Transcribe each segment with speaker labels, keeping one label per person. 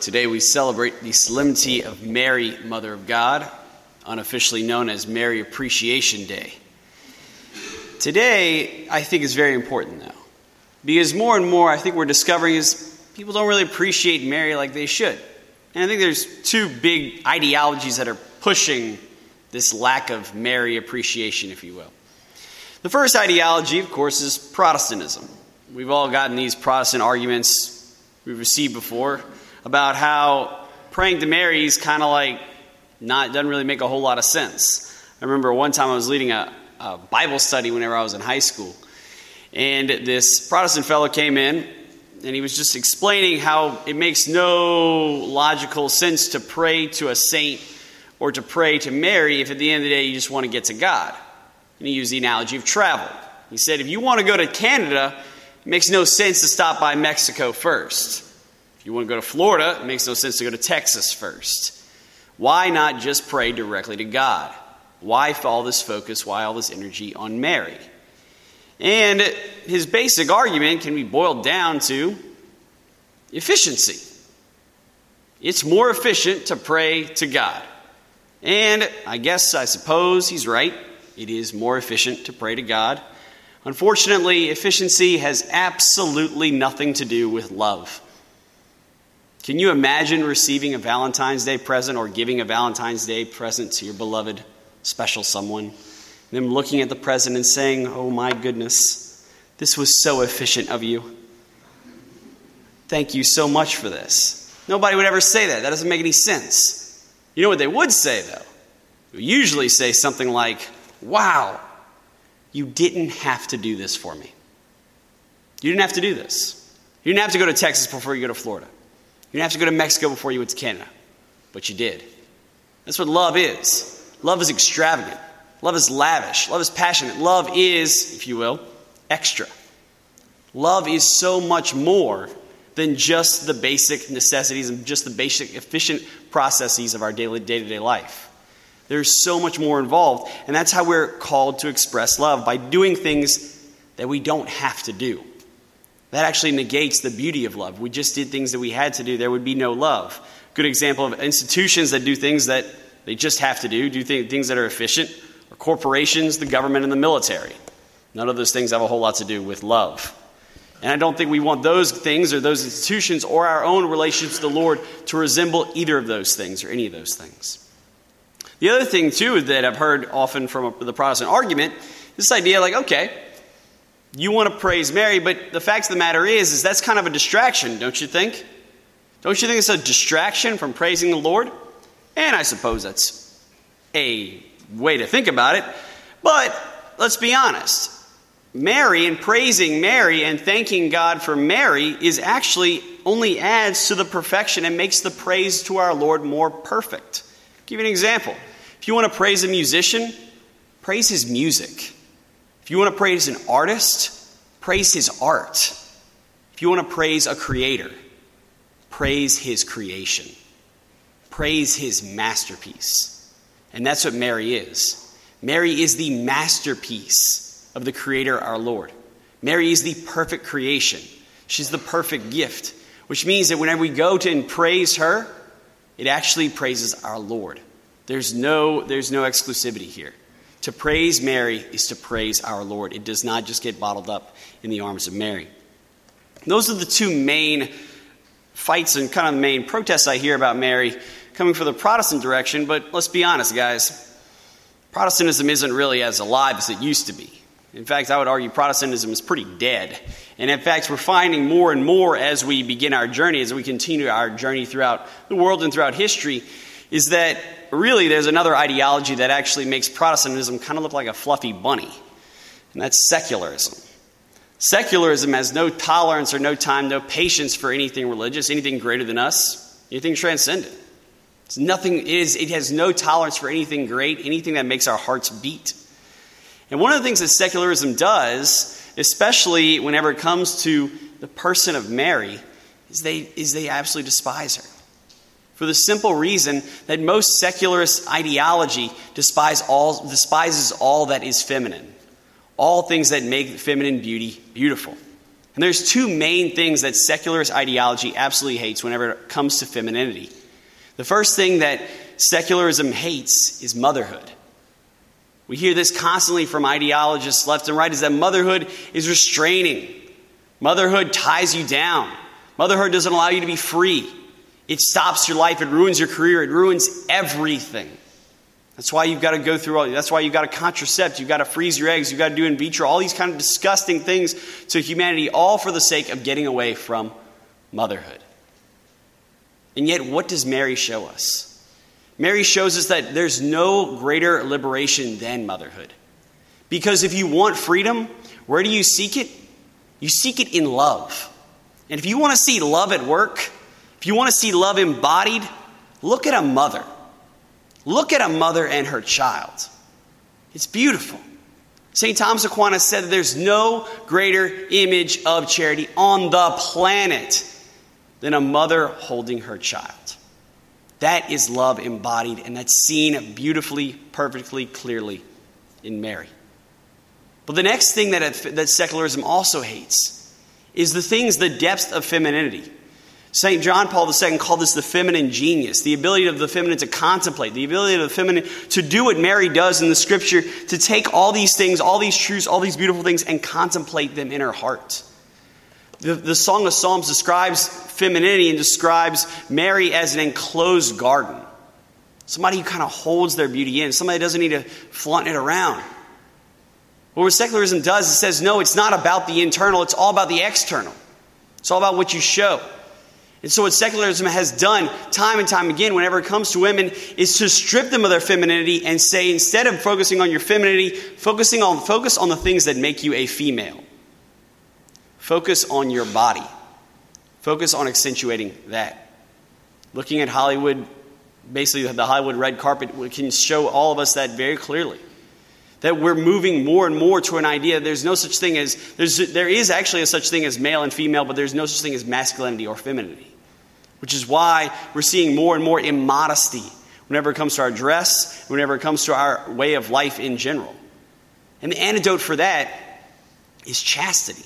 Speaker 1: Today we celebrate the solemnity of Mary, Mother of God, unofficially known as Mary Appreciation Day. Today, I think, is very important, though, because more and more I think we're discovering is people don't really appreciate Mary like they should. And I think there's two big ideologies that are pushing this lack of Mary appreciation, if you will. The first ideology, of course, is Protestantism. We've all gotten these Protestant arguments we've received before about how praying to Mary is kind of like not doesn't really make a whole lot of sense. I remember one time I was leading a, a Bible study whenever I was in high school, and this Protestant fellow came in and he was just explaining how it makes no logical sense to pray to a saint or to pray to Mary if at the end of the day you just want to get to God. And he used the analogy of travel. He said, if you want to go to Canada, it makes no sense to stop by Mexico first. If you want to go to Florida, it makes no sense to go to Texas first. Why not just pray directly to God? Why all this focus? Why all this energy on Mary? And his basic argument can be boiled down to efficiency. It's more efficient to pray to God. And I guess, I suppose he's right. It is more efficient to pray to God. Unfortunately, efficiency has absolutely nothing to do with love. Can you imagine receiving a Valentine's Day present or giving a Valentine's Day present to your beloved special someone? Them looking at the present and saying, Oh my goodness, this was so efficient of you. Thank you so much for this. Nobody would ever say that. That doesn't make any sense. You know what they would say, though? They usually say something like, Wow, you didn't have to do this for me. You didn't have to do this. You didn't have to go to Texas before you go to Florida. You didn't have to go to Mexico before you went to Canada, but you did. That's what love is. Love is extravagant. Love is lavish. Love is passionate. Love is, if you will, extra. Love is so much more than just the basic necessities and just the basic efficient processes of our daily day to day life. There's so much more involved, and that's how we're called to express love by doing things that we don't have to do. That actually negates the beauty of love. We just did things that we had to do, there would be no love. Good example of institutions that do things that they just have to do, do things that are efficient, or corporations, the government, and the military. None of those things have a whole lot to do with love. And I don't think we want those things or those institutions or our own relationship to the Lord to resemble either of those things or any of those things. The other thing, too, that I've heard often from the Protestant argument is this idea like, okay, you want to praise Mary, but the fact of the matter is, is that's kind of a distraction, don't you think? Don't you think it's a distraction from praising the Lord? And I suppose that's a way to think about it. But let's be honest. Mary and praising Mary and thanking God for Mary is actually only adds to the perfection and makes the praise to our Lord more perfect. I'll give you an example. If you want to praise a musician, praise his music. If you want to praise an artist, praise his art. If you want to praise a creator, praise his creation. Praise his masterpiece. And that's what Mary is. Mary is the masterpiece of the Creator, our Lord. Mary is the perfect creation. She's the perfect gift, which means that whenever we go to and praise her, it actually praises our Lord. There's no, there's no exclusivity here. To praise Mary is to praise our Lord. It does not just get bottled up in the arms of Mary. Those are the two main fights and kind of main protests I hear about Mary coming from the Protestant direction, but let's be honest, guys. Protestantism isn't really as alive as it used to be. In fact, I would argue Protestantism is pretty dead. And in fact, we're finding more and more as we begin our journey, as we continue our journey throughout the world and throughout history, is that really there's another ideology that actually makes Protestantism kind of look like a fluffy bunny, and that's secularism. Secularism has no tolerance or no time, no patience for anything religious, anything greater than us, anything transcendent. It's nothing, it, is, it has no tolerance for anything great, anything that makes our hearts beat. And one of the things that secularism does, especially whenever it comes to the person of Mary, is they, is they absolutely despise her for the simple reason that most secularist ideology despise all, despises all that is feminine, all things that make feminine beauty beautiful. And there's two main things that secularist ideology absolutely hates whenever it comes to femininity. The first thing that secularism hates is motherhood. We hear this constantly from ideologists left and right is that motherhood is restraining. Motherhood ties you down. Motherhood doesn't allow you to be free. It stops your life, it ruins your career, it ruins everything. That's why you've got to go through all that's why you've got to contracept, you've got to freeze your eggs, you've got to do in vitro, all these kind of disgusting things to humanity, all for the sake of getting away from motherhood. And yet, what does Mary show us? Mary shows us that there's no greater liberation than motherhood. Because if you want freedom, where do you seek it? You seek it in love. And if you want to see love at work, if you want to see love embodied, look at a mother. Look at a mother and her child. It's beautiful. St. Thomas Aquinas said there's no greater image of charity on the planet than a mother holding her child. That is love embodied, and that's seen beautifully, perfectly, clearly in Mary. But the next thing that, that secularism also hates is the things, the depth of femininity. St. John Paul II called this the feminine genius, the ability of the feminine to contemplate, the ability of the feminine to do what Mary does in the scripture, to take all these things, all these truths, all these beautiful things, and contemplate them in her heart. The, the Song of Psalms describes femininity and describes Mary as an enclosed garden. Somebody who kind of holds their beauty in, somebody doesn't need to flaunt it around. What secularism does, it says, no, it's not about the internal, it's all about the external. It's all about what you show. And so, what secularism has done time and time again, whenever it comes to women, is to strip them of their femininity and say, instead of focusing on your femininity, focusing on focus on the things that make you a female. Focus on your body. Focus on accentuating that. Looking at Hollywood, basically the Hollywood red carpet, can show all of us that very clearly that we're moving more and more to an idea there's no such thing as there's, there is actually a such thing as male and female but there's no such thing as masculinity or femininity which is why we're seeing more and more immodesty whenever it comes to our dress whenever it comes to our way of life in general and the antidote for that is chastity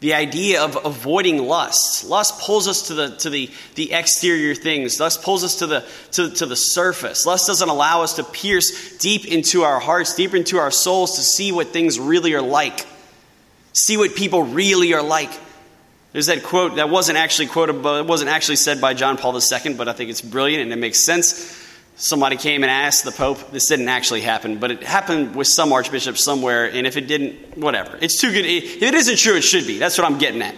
Speaker 1: the idea of avoiding lust. Lust pulls us to the, to the, the exterior things. Lust pulls us to the, to, to the surface. Lust doesn't allow us to pierce deep into our hearts, deep into our souls to see what things really are like. See what people really are like. There's that quote that wasn't actually quoted, but it wasn't actually said by John Paul II, but I think it's brilliant and it makes sense somebody came and asked the Pope. This didn't actually happen, but it happened with some archbishop somewhere, and if it didn't, whatever. It's too good. If it isn't true, it should be. That's what I'm getting at.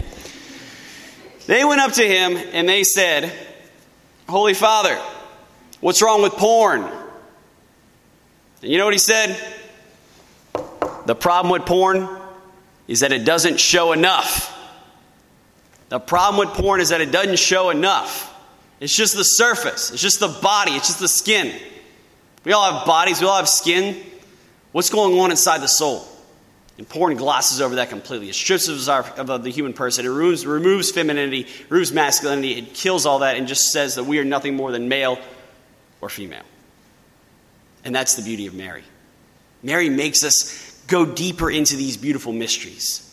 Speaker 1: They went up to him and they said, Holy Father, what's wrong with porn? And you know what he said? The problem with porn is that it doesn't show enough. The problem with porn is that it doesn't show enough. It's just the surface, it's just the body, it's just the skin. We all have bodies, we all have skin. What's going on inside the soul? And porn glosses over that completely. It strips us of the human person. It removes, removes femininity, removes masculinity. It kills all that and just says that we are nothing more than male or female. And that's the beauty of Mary. Mary makes us go deeper into these beautiful mysteries,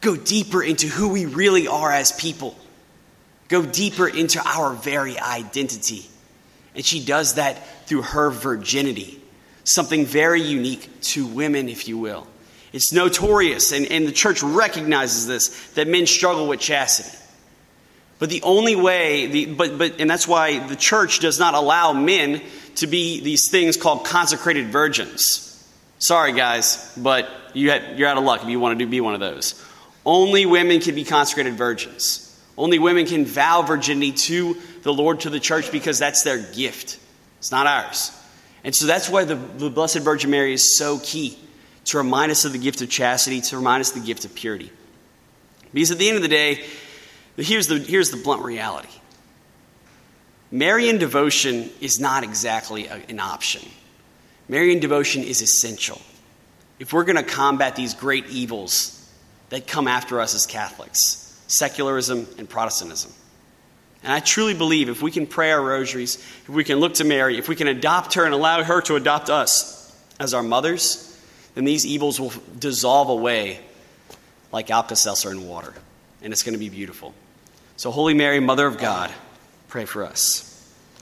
Speaker 1: go deeper into who we really are as people go deeper into our very identity. And she does that through her virginity, something very unique to women, if you will. It's notorious, and, and the church recognizes this, that men struggle with chastity. But the only way, the, but, but, and that's why the church does not allow men to be these things called consecrated virgins. Sorry, guys, but you had, you're out of luck if you want to do, be one of those. Only women can be consecrated virgins. Only women can vow virginity to the Lord, to the church, because that's their gift. It's not ours. And so that's why the, the Blessed Virgin Mary is so key to remind us of the gift of chastity, to remind us of the gift of purity. Because at the end of the day, here's the, here's the blunt reality Marian devotion is not exactly a, an option, Marian devotion is essential. If we're going to combat these great evils that come after us as Catholics, secularism, and Protestantism. And I truly believe if we can pray our rosaries, if we can look to Mary, if we can adopt her and allow her to adopt us as our mothers, then these evils will dissolve away like Alka Seltzer in water. And it's going to be beautiful. So, Holy Mary, Mother of God, pray for us.